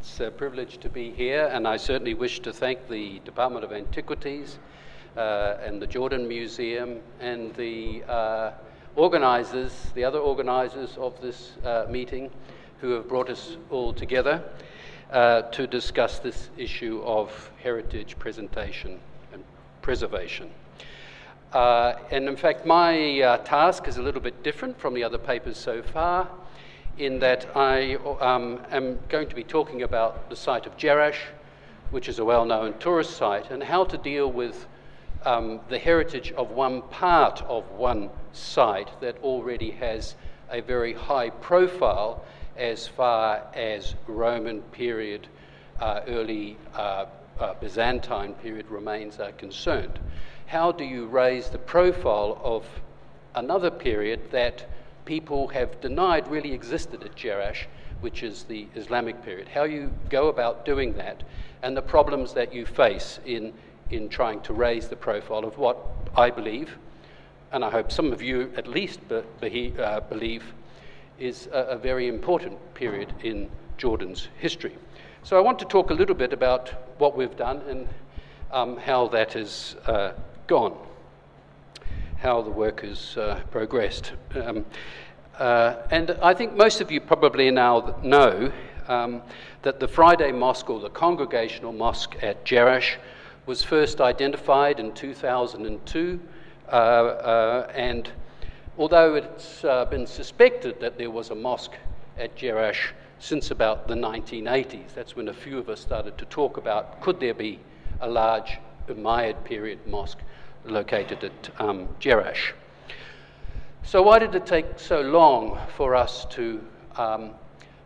It's a privilege to be here, and I certainly wish to thank the Department of Antiquities uh, and the Jordan Museum and the uh, organizers, the other organizers of this uh, meeting, who have brought us all together uh, to discuss this issue of heritage presentation and preservation. Uh, and in fact, my uh, task is a little bit different from the other papers so far in that I um, am going to be talking about the site of Jerash, which is a well known tourist site, and how to deal with um, the heritage of one part of one site that already has a very high profile as far as Roman period, uh, early uh, uh, Byzantine period remains are concerned. How do you raise the profile of another period that people have denied really existed at Jerash, which is the Islamic period. How you go about doing that and the problems that you face in, in trying to raise the profile of what I believe, and I hope some of you at least be, uh, believe, is a, a, very important period in Jordan's history. So I want to talk a little bit about what we've done and um, how that has uh, gone how the work has uh, progressed. Um, uh, and I think most of you probably now know um, that the Friday Mosque or the Congregational Mosque at Jerash was first identified in 2002. Uh, uh, and although it's uh, been suspected that there was a mosque at Jerash since about the 1980s, that's when a few of us started to talk about could there be a large Umayyad period mosque located at um, Jerash. So, why did it take so long for us to, um,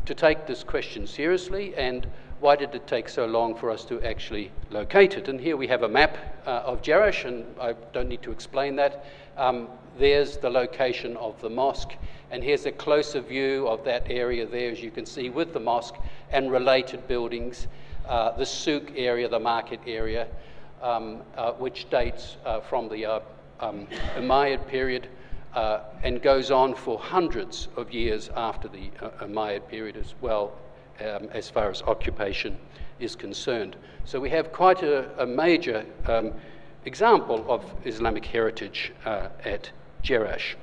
to take this question seriously, and why did it take so long for us to actually locate it? And here we have a map uh, of Jerash, and I don't need to explain that. Um, there's the location of the mosque, and here's a closer view of that area there, as you can see, with the mosque and related buildings, uh, the souk area, the market area um, uh, which dates uh, from the uh, um, Umayyad period uh, and goes on for hundreds of years after the uh, Umayyad period as well, um, as far as occupation is concerned. So we have quite a, a major um, example of Islamic heritage uh, at Jerash.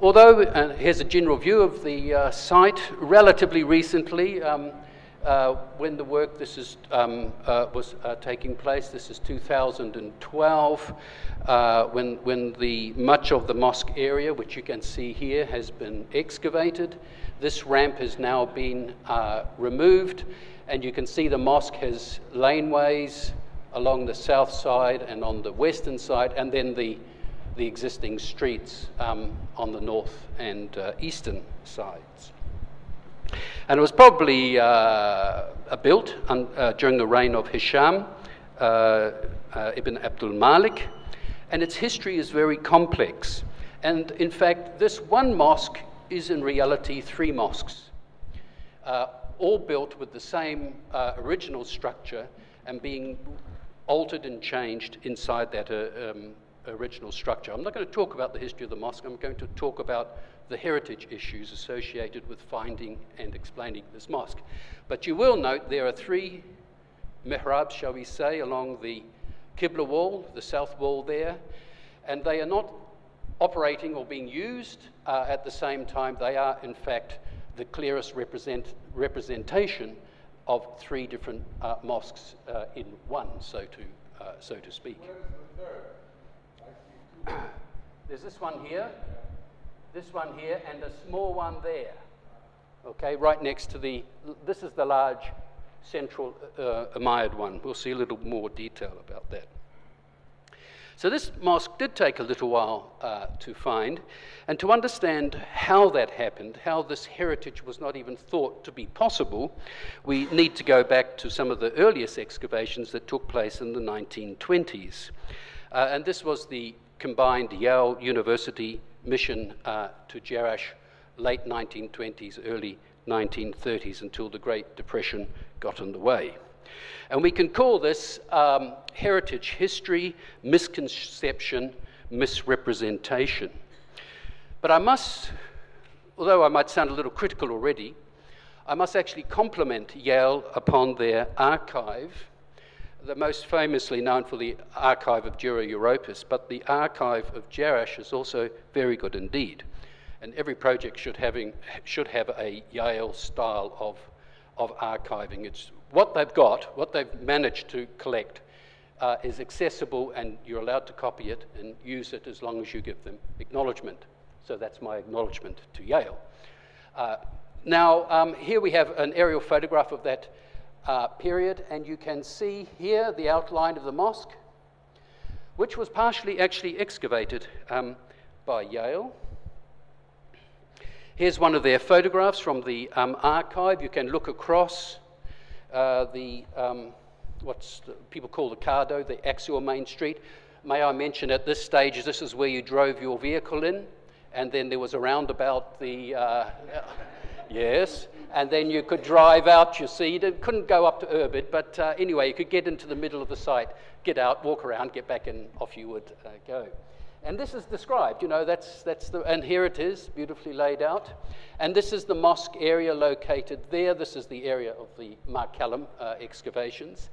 Although, here's a general view of the site, relatively recently, um, uh, when the work this is, um, uh, was uh, taking place. This is 2012, uh, when, when the, much of the mosque area, which you can see here, has been excavated. This ramp has now been uh, removed, and you can see the mosque has laneways along the south side and on the western side, and then the, the existing streets um, on the north and eastern sides. And it was probably uh, built un, uh, during the reign of Hisham uh, uh, ibn Abdul Malik, and its history is very complex. And in fact, this one mosque is in reality three mosques, uh, all built with the same original structure and being altered and changed inside that um, original structure. I'm not going to talk about the history of the mosque, I'm going to talk about the heritage issues associated with finding and explaining this mosque. But you will note there are three mihrabs, shall we say, along the Qibla wall, the south wall there, and they are not operating or being used uh, at the same time. They are, in fact, the clearest represent, representation of three different uh, mosques uh, in one, so to, uh, so to speak. The There's this one here this one here, and a small one there. Okay, right next to the, this is the large central uh, Umayyad one. We'll see a little more detail about that. So this mosque did take a little while uh, to find, and to understand how that happened, how this heritage was not even thought to be possible, we need to go back to some of the earliest excavations that took place in the 1920s. Uh, and this was the combined Yale University mission uh, to Jerash late 1920s, early 1930s until the Great Depression got in the way. And we can call this um, heritage history, misconception, misrepresentation. But I must, although I might sound a little critical already, I must actually compliment Yale upon their archive, the most famously known for the archive of Dura Europos, but the archive of Jerash is also very good indeed. And every project should, having, should have a Yale style of, of archiving. It's what they've got, what they've managed to collect, uh, is accessible and you're allowed to copy it and use it as long as you give them acknowledgement. So that's my acknowledgement to Yale. Uh, now, um, here we have an aerial photograph of that uh, period, and you can see here the outline of the mosque, which was partially actually excavated um, by Yale. Here's one of their photographs from the um, archive. You can look across uh, the, um, what's the, people call the Cardo, the Axial Main Street. May I mention at this stage, this is where you drove your vehicle in, and then there was a roundabout, the, uh, yes, and then you could drive out, you see. You couldn't go up to Irbid, but uh, anyway, you could get into the middle of the site, get out, walk around, get back, and off you would uh, go. And this is described, you know, that's, that's the, and here it is, beautifully laid out. And this is the mosque area located there. This is the area of the Mark Callum uh, excavations.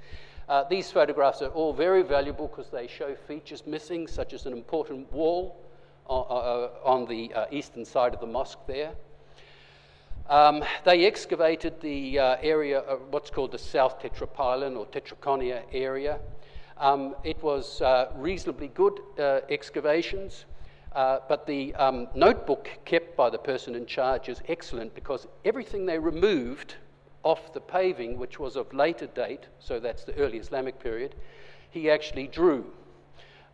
Uh, these photographs are all very valuable because they show features missing, such as an important wall on, uh, uh, on the uh, eastern side of the mosque there. Um, they excavated the uh, area, what's called the South Tetrapylon or Tetraconia area. Um, it was uh, reasonably good uh, excavations, uh, but the um, notebook kept by the person in charge is excellent because everything they removed off the paving, which was of later date, so that's the early Islamic period, he actually drew.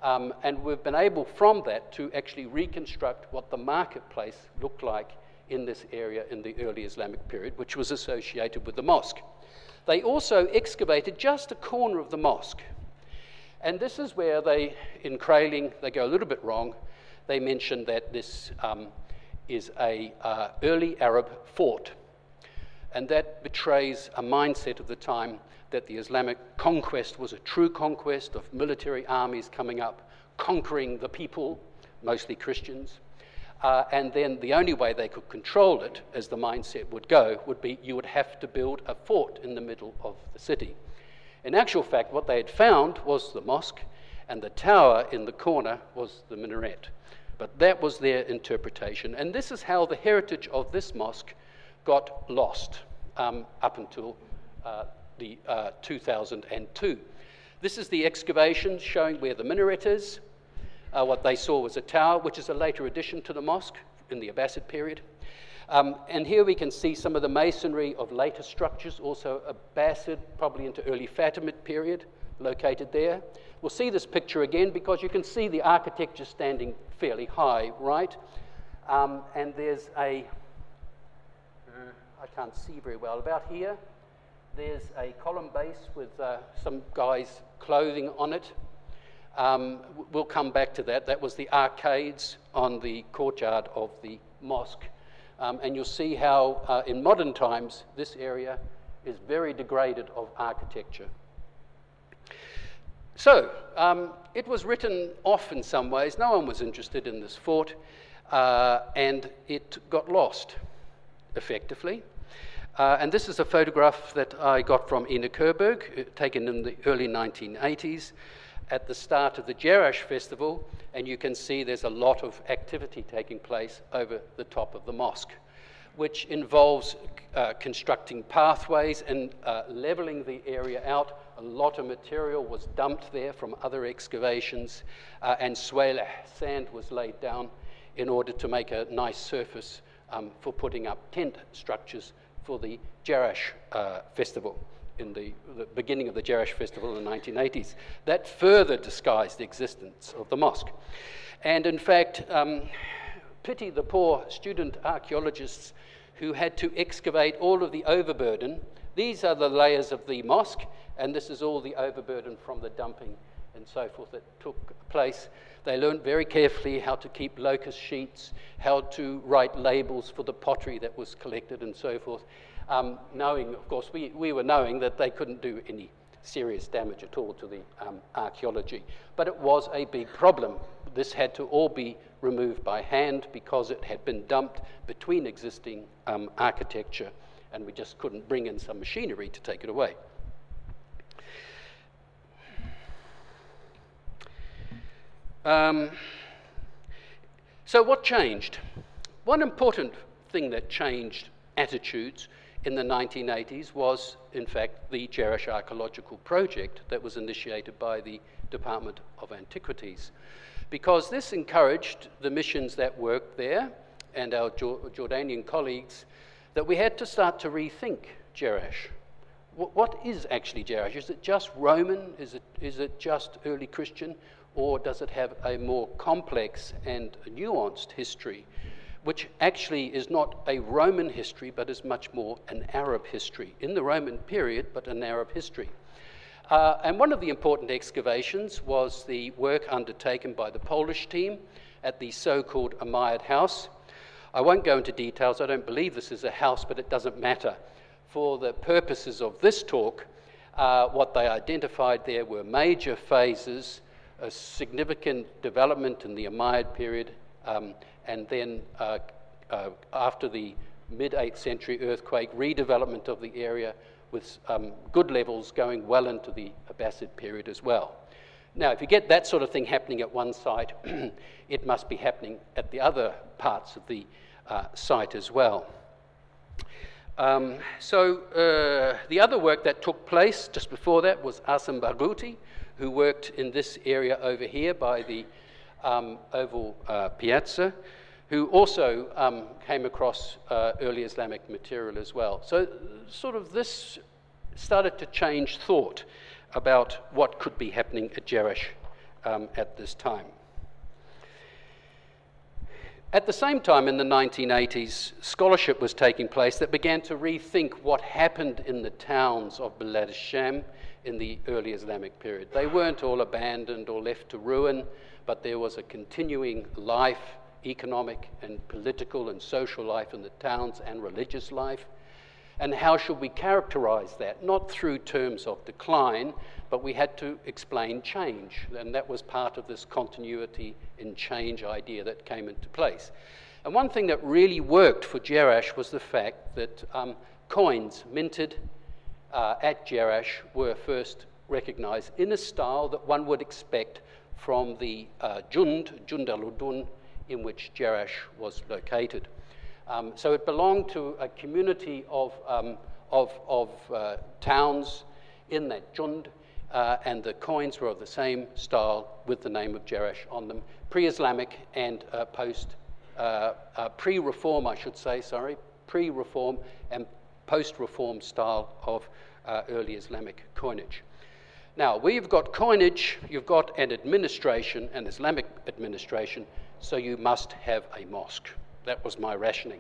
Um, and we've been able from that to actually reconstruct what the marketplace looked like in this area in the early Islamic period, which was associated with the mosque. They also excavated just a corner of the mosque and this is where they, in Kraeling, they go a little bit wrong. They mention that this um, is a uh, early Arab fort. And that betrays a mindset of the time that the Islamic conquest was a true conquest of military armies coming up, conquering the people, mostly Christians. Uh, and then the only way they could control it, as the mindset would go, would be you would have to build a fort in the middle of the city. In actual fact, what they had found was the mosque, and the tower in the corner was the minaret. But that was their interpretation. And this is how the heritage of this mosque got lost um, up until uh, the uh, 2002. This is the excavation showing where the minaret is. Uh, what they saw was a tower, which is a later addition to the mosque in the Abbasid period. Um, and here we can see some of the masonry of later structures, also Abbasid, probably into early Fatimid period, located there. We'll see this picture again because you can see the architecture standing fairly high, right? Um, and there's a, uh, can't see very well, about here, there's a column base with uh, some guy's clothing on it. Um, we'll come back to that. That was the arcades on the courtyard of the mosque. Um, and you'll see how, uh, in modern times, this area is very degraded of architecture. So, um, it was written off in some ways. No one was interested in this fort, uh, and it got lost, effectively. Uh, and this is a photograph that I got from Ina Kehrberg, uh, taken in the early 1980s at the start of the Jerash festival, and you can see there's a lot of activity taking place over the top of the mosque, which involves uh, constructing pathways and uh, leveling the area out. A lot of material was dumped there from other excavations, uh, and swale sand was laid down in order to make a nice surface um, for putting up tent structures for the Jerash uh, festival in the, the, beginning of the Jerash festival in the 1980s. That further disguised the existence of the mosque. And in fact, um, pity the poor student archaeologists who had to excavate all of the overburden. These are the layers of the mosque, and this is all the overburden from the dumping and so forth that took place. They learned very carefully how to keep locus sheets, how to write labels for the pottery that was collected, and so forth um, knowing, of course, we, we were knowing that they couldn't do any serious damage at all to the um, archaeology. But it was a big problem. This had to all be removed by hand because it had been dumped between existing um, architecture and we just couldn't bring in some machinery to take it away. Um, so, what changed? One important thing that changed attitudes in the 1980s was, in fact, the Jerash Archaeological Project that was initiated by the Department of Antiquities. Because this encouraged the missions that worked there and our Jordanian colleagues that we had to start to rethink Jerash. what is actually Jerash? Is it just Roman? Is it, is it just early Christian? Or does it have a more complex and nuanced history? Which actually is not a Roman history, but is much more an Arab history. In the Roman period, but an Arab history. Uh, and one of the important excavations was the work undertaken by the Polish team at the so called Umayyad House. I won't go into details, I don't believe this is a house, but it doesn't matter. For the purposes of this talk, uh, what they identified there were major phases, a significant development in the Umayyad period, um, and then uh, uh, after the mid 8th century earthquake, redevelopment of the area with um, good levels going well into the Abbasid period as well. Now, if you get that sort of thing happening at one site, it must be happening at the other parts of the uh, site as well. Um, so, uh, the other work that took place just before that was Asim Barghouti, who worked in this area over here by the um, Oval uh, Piazza, who also um, came across uh, early Islamic material as well. So, sort of, this started to change thought about what could be happening at Jerash um, at this time. At the same time, in the 1980s, scholarship was taking place that began to rethink what happened in the towns of Bilad al-Sham in the early Islamic period. They weren't all abandoned or left to ruin, but there was a continuing life economic and political and social life in the towns and religious life. And how should we characterize that? Not through terms of decline, but we had to explain change. And that was part of this continuity in change idea that came into place. And one thing that really worked for Jerash was the fact that um, coins minted uh, at Jerash were first recognized in a style that one would expect from the uh, Jund, Jund al-Urdun, in which Jerash was located. Um, so it belonged to a community of, um, of, of uh, towns in that Jund, uh, and the coins were of the same style with the name of Jerash on them, pre Islamic and uh, post, uh, uh, pre reform, I should say, sorry, pre reform and post reform style of uh, early Islamic coinage. Now, we've got coinage, you've got an administration, an Islamic administration, so you must have a mosque. That was my rationing.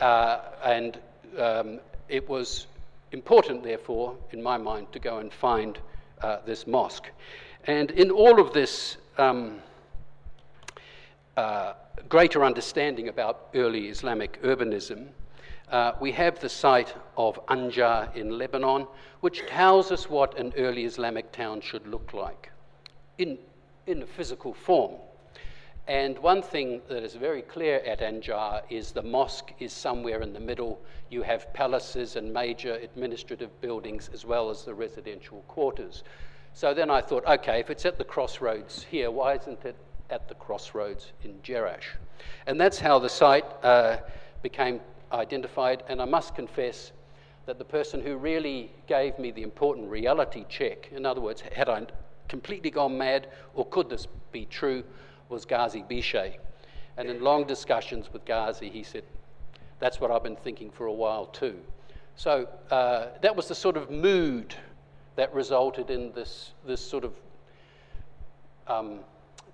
Uh, and um, it was important, therefore, in my mind, to go and find uh, this mosque. And in all of this um, uh, greater understanding about early Islamic urbanism, uh, we have the site of Anjar in Lebanon, which tells us what an early Islamic town should look like in, in a physical form. And one thing that is very clear at Anjar is the mosque is somewhere in the middle. You have palaces and major administrative buildings as well as the residential quarters. So then I thought, okay, if it's at the crossroads here, why isn't it at the crossroads in Jerash? And that's how the site uh, became identified. And I must confess that the person who really gave me the important reality check, in other words, had I completely gone mad or could this be true? Was Ghazi Bisheh. And in long discussions with Ghazi, he said, That's what I've been thinking for a while too. So uh, that was the sort of mood that resulted in this, this sort of um,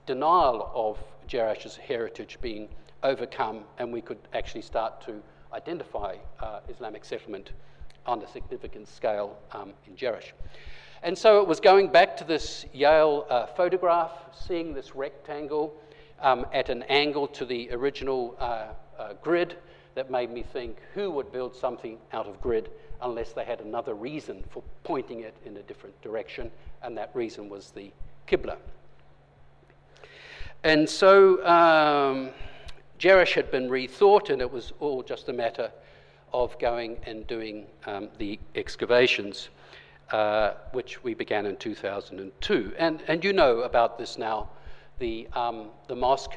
denial of Jerash's heritage being overcome, and we could actually start to identify uh, Islamic settlement on a significant scale um, in Jerash. And so it was going back to this Yale uh, photograph, seeing this rectangle um, at an angle to the original uh, uh, grid that made me think who would build something out of grid unless they had another reason for pointing it in a different direction, and that reason was the Qibla. And so um, Jerash had been rethought, and it was all just a matter of going and doing um, the excavations, uh, which we began in 2002. And, and you know about this now. The, um, the mosque,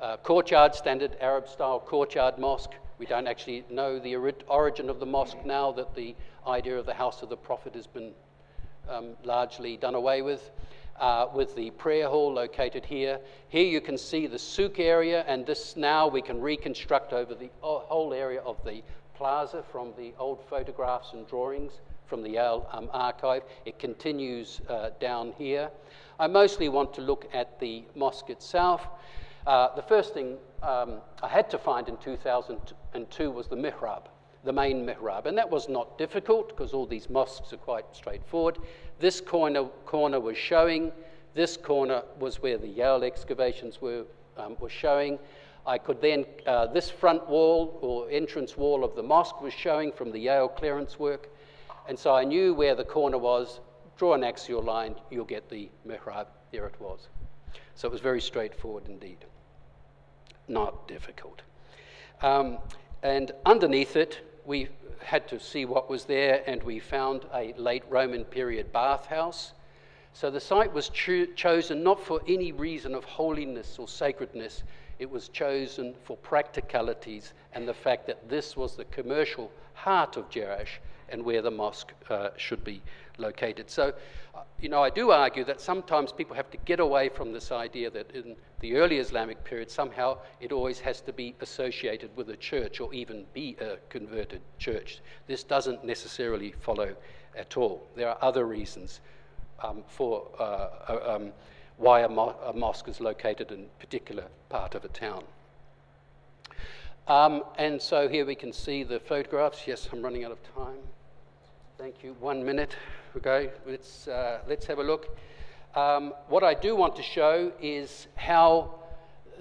uh, courtyard, standard Arab style courtyard mosque. We don't actually know the origin of the mosque now that the idea of the house of the Prophet has been um, largely done away with uh, with the prayer hall located here. Here you can see the souk area, and this now we can reconstruct over the whole area of the plaza from the old photographs and drawings from the Yale um, archive. It continues uh, down here. I mostly want to look at the mosque itself. Uh, the first thing um, I had to find in 2002 was the mihrab, the main mihrab, and that was not difficult because all these mosques are quite straightforward. This corner, corner was showing. This corner was where the Yale excavations were, um, were showing. I could then, uh, this front wall or entrance wall of the mosque was showing from the Yale clearance work. And so I knew where the corner was. Draw an axial line, you'll get the mihrab. There it was. So it was very straightforward indeed. Not difficult. Um, and underneath it, we had to see what was there, and we found a late Roman period bathhouse. So the site was cho- chosen not for any reason of holiness or sacredness, it was chosen for practicalities and the fact that this was the commercial heart of Jerash and where the mosque uh, should be located. So, uh, you know, I do argue that sometimes people have to get away from this idea that in the early Islamic period, somehow it always has to be associated with a church or even be a converted church. This doesn't necessarily follow at all. There are other reasons um, for uh, uh um, why a, mo- a, mosque is located in a particular part of a town. Um, and so here we can see the photographs. Yes, I'm running out of time. Thank you. One minute Okay, Let's, uh, let's have a look. Um, what I do want to show is how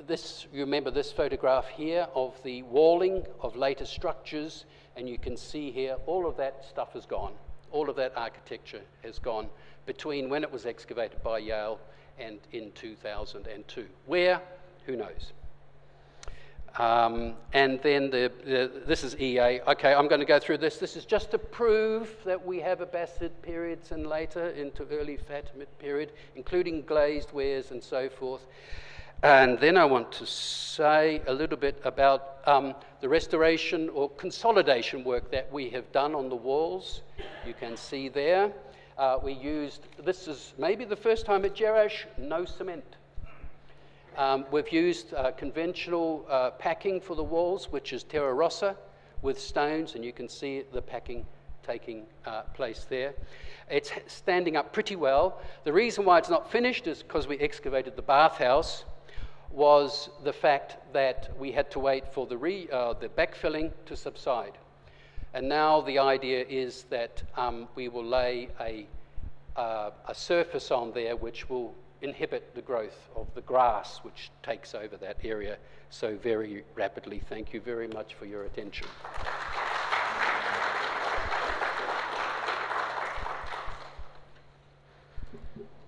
this, you remember this photograph here of the walling of later structures, and you can see here all of that stuff is gone. All of that architecture has gone between when it was excavated by Yale and in 2002. Where? Who knows? Um, and then the, the, this is EA. Okay, I'm going to go through this. This is just to prove that we have Abbasid periods and later into early Fatimid period, including glazed wares and so forth. And then I want to say a little bit about um, the restoration or consolidation work that we have done on the walls. You can see there. Uh, we used, this is maybe the first time at Jerash, no cement. Um, we've used uh, conventional uh, packing for the walls, which is terra rossa with stones, and you can see the packing taking uh, place there. It's standing up pretty well. The reason why it's not finished is because we excavated the bathhouse was the fact that we had to wait for the, re, uh, the backfilling to subside. And now the idea is that um, we will lay a, uh, a surface on there which will inhibit the growth of the grass which takes over that area so very rapidly. Thank you very much for your attention.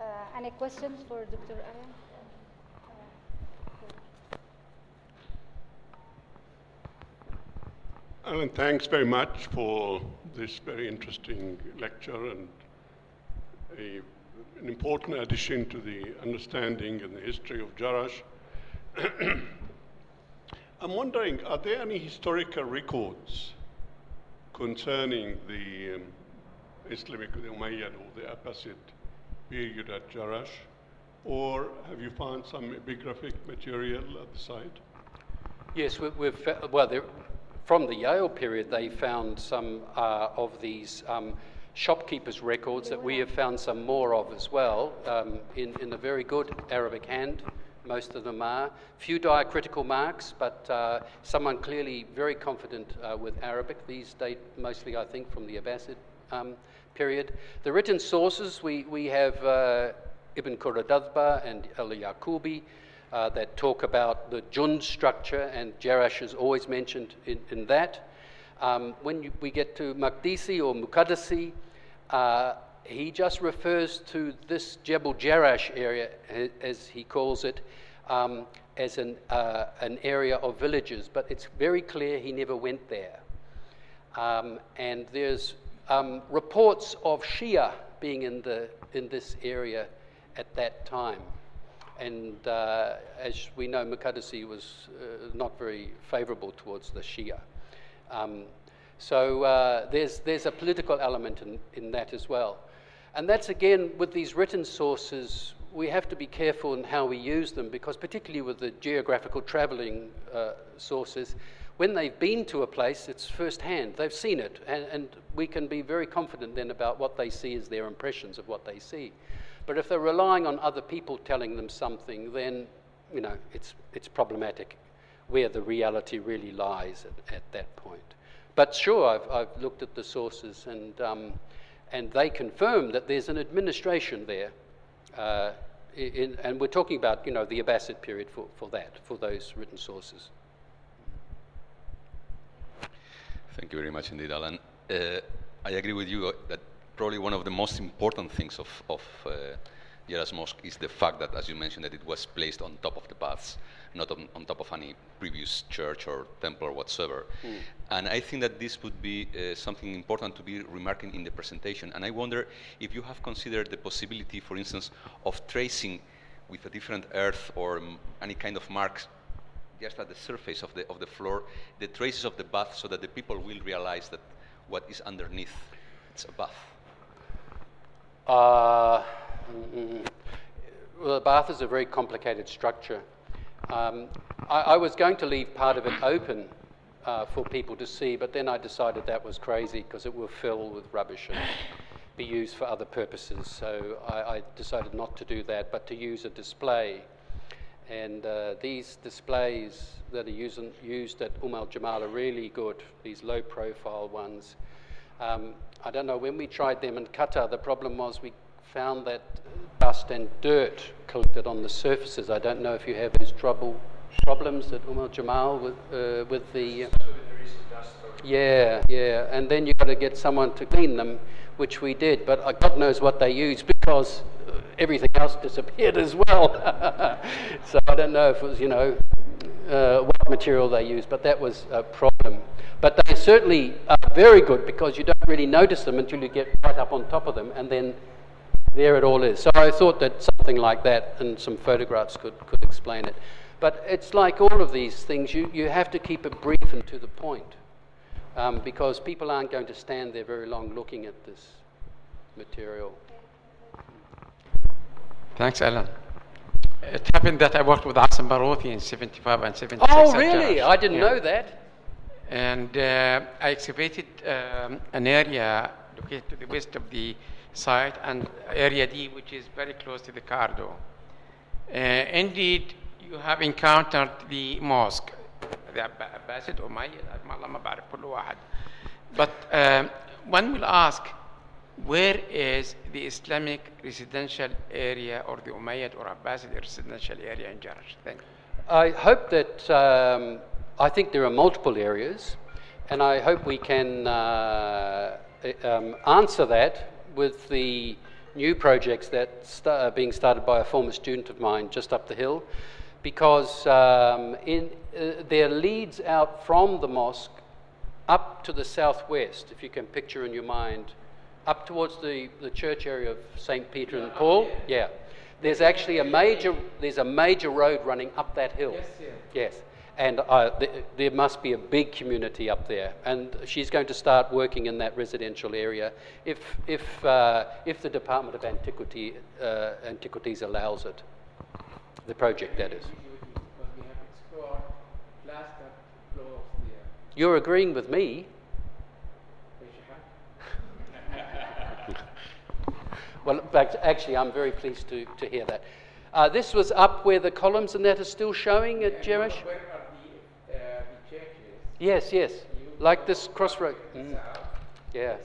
Uh, any questions for Dr. Aryan? Alan, thanks very much for this very interesting lecture and a an important addition to the understanding and the history of Jarash. I'm wondering, are there any historical records concerning the um, Islamic, the Umayyad or the Abbasid period at Jarash? Or have you found some epigraphic material at the site? Yes, we, have well, from the Yale period, they found some uh, of these um, shopkeepers' records that we have found some more of as well um, in, in a very good Arabic hand. Most of them are. Few diacritical marks, but uh, someone clearly very confident uh, with Arabic. These date mostly, I think, from the Abbasid um, period. The written sources, we, we have uh, Ibn Khurradadhbih and El Yaqubi. Uh, that talk about the Jund structure, and Jerash is always mentioned in, in that. Um, when you, we get to Maqdisi or Muqaddasi, uh, he just refers to this Jebel Jerash area, as he calls it, um, as an, uh, an area of villages, but it's very clear he never went there. Um, and there's um, reports of Shia being in, the, in this area at that time. And uh, as we know, Muqaddasi was uh, not very favorable towards the Shia. Um, so uh, there's, there's a political element in, in that as well. And that's again with these written sources, we have to be careful in how we use them because, particularly with the geographical traveling uh, sources, when they've been to a place, it's firsthand. They've seen it, and, and, we can be very confident then about what they see as their impressions of what they see. But if they're relying on other people telling them something, then you know it's it's problematic where the reality really lies at, at that point. But sure, I've, I've looked at the sources, and um, and they confirm that there's an administration there. Uh, in, and we're talking about, you know, the Abbasid period for, for that, for those written sources. Thank you very much indeed, Alan. Uh, I agree with you that probably one of the most important things of, of uh, Mosque is the fact that, as you mentioned, that it was placed on top of the baths, not on, on top of any previous church or temple or whatsoever. Mm. And I think that this would be uh, something important to be remarking in the presentation. And I wonder if you have considered the possibility, for instance, of tracing with a different earth or um, any kind of marks just at the surface of the, of the floor, the traces of the bath so that the people will realize that what is underneath, it's a bath? Uh, well, the bath is a very complicated structure. Um, I, I, was going to leave part of it open uh, for people to see, but then I decided that was crazy because it will fill with rubbish and be used for other purposes. So I, I decided not to do that, but to use a display and uh, these displays that are used, used at Umm al Jamal are really good, these low profile ones. Um, I don't know, when we tried them in Qatar, the problem was we found that dust and dirt collected on the surfaces. I don't know if you have those trouble, problems at Umm al Jamal with, uh, with the. Uh, yeah, yeah, and then you've got to get someone to clean them, which we did, but uh, God knows what they used because everything else disappeared as well. so I don't know if it was, you know, uh, what material they used, but that was a problem. But they certainly very good because you don't really notice them until you get right up on top of them, and then there it all is. So I thought that something like that and some photographs could, could explain it. But it's like all of these things, you, you have to keep it brief and to the point um, because people aren't going to stand there very long looking at this material. Thanks, Alan. It happened that I worked with Hassan Barghouti in 75 and 76. Oh, really? I didn't yeah. know that. And uh, I excavated um, an area located to the west of the site and area D, which is very close to the Cardo. Uh, indeed, you have encountered the mosque, the Abbasid Umayyad, Malama Baripuluahad. But um, one will ask, where is the Islamic residential area or the Umayyad or Abbasid residential area in Jerash? Thank you. I hope that, um, I think there are multiple areas, and I hope we can uh, um, answer that with the new projects that are being started by a former student of mine just up the hill, because um, in, uh, there leads out from the mosque up to the southwest, if you can picture in your mind up towards the, the church area of St. Peter and Paul. Yeah. There's actually a major, there's a major road running up that hill. Yes, yeah. Yes. And uh, th- there must be a big community up there. And she's going to start working in that residential area if, if, uh, if the Department of Antiquity, uh, Antiquities allows it. The project, that is. You're agreeing with me. Well, actually, I'm very pleased to, to hear that. Uh, this was up where the columns and that are still showing at Jerash? The, the yes, yes. Like this crossroad. Mm. Yeah.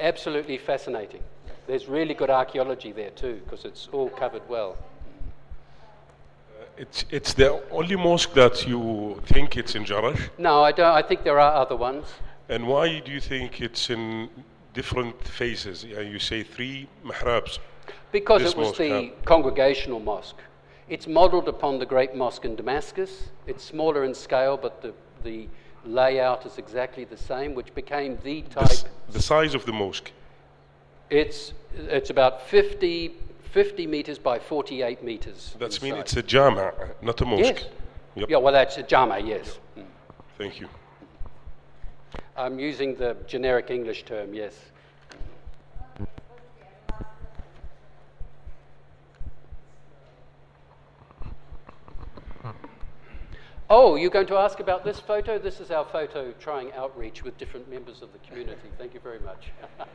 Absolutely fascinating. There's really good archaeology there too, because it's all covered well. Uh, it's, it's the only mosque that you think it's in Jarash? No, I don't. I think there are other ones. And why do you think it's in different phases. You say three mihrabs. Because it was the congregational mosque. It's modeled upon the Great Mosque in Damascus. It's smaller in scale, but the, the layout is exactly the same, which became the The, type. s- the size of the mosque. It's, it's about 50, 50 meters by 48 meters. That's in mean it's a jama, not a mosque. Yes. Yep. Yeah, well, that's a jama, yes. Mm. Thank you. I'm using the generic English term, yes. Oh, you're going to ask about this photo? This is our photo trying outreach with different members of the community. Thank you very much.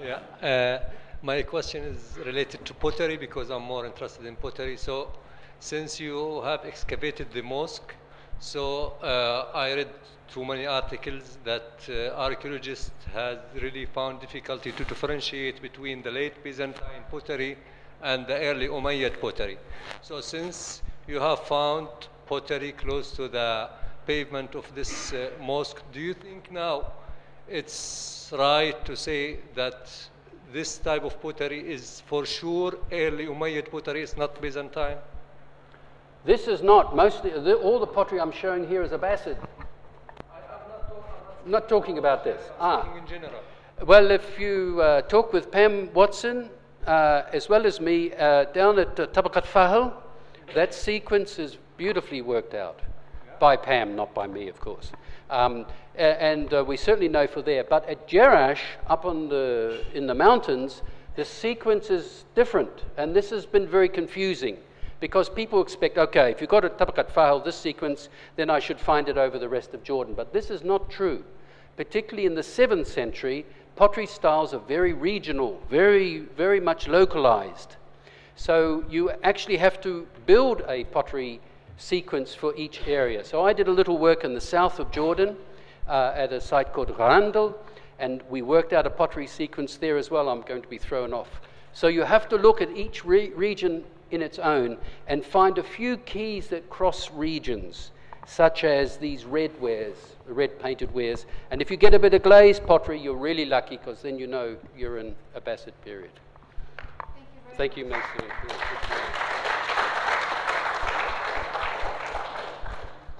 Yeah. Uh, my question is related to pottery because I'm more interested in pottery. So, since you have excavated the mosque, so uh, I read too many articles that uh, archaeologists has really found difficulty to differentiate between the late Byzantine pottery and the early Umayyad pottery. So, since you have found pottery close to the pavement of this uh, mosque, do you think now it's right to say that this type of pottery is for sure early Umayyad pottery, it's not Byzantine? This is not, mostly, the, all the pottery I'm showing here is Abbasid. I'm not talking about this. Ah. In general. Well, if you uh, talk with Pam Watson, uh, as well as me, uh, down at uh, Tabaqat Fahal, that sequence is beautifully worked out by Pam, not by me, of course. Um, and uh, we certainly know for there. But at Jerash, up on the, in the mountains, the sequence is different. And this has been very confusing because people expect, okay, if you've got a Tabaqat Fahal, this sequence, then I should find it over the rest of Jordan. But this is not true particularly in the 7th century, pottery styles are very regional, very, very much localized. So you actually have to build a pottery sequence for each area. So I did a little work in the south of Jordan uh, at a site called Randal, and we worked out a pottery sequence there as well. I'm going to be thrown off. So you have to look at each re- region in its own and find a few keys that cross regions such as these red wares, red painted wares. And if you get a bit of glazed pottery, you're really lucky because then you know you're in Abbasid period. Thank you, Mason.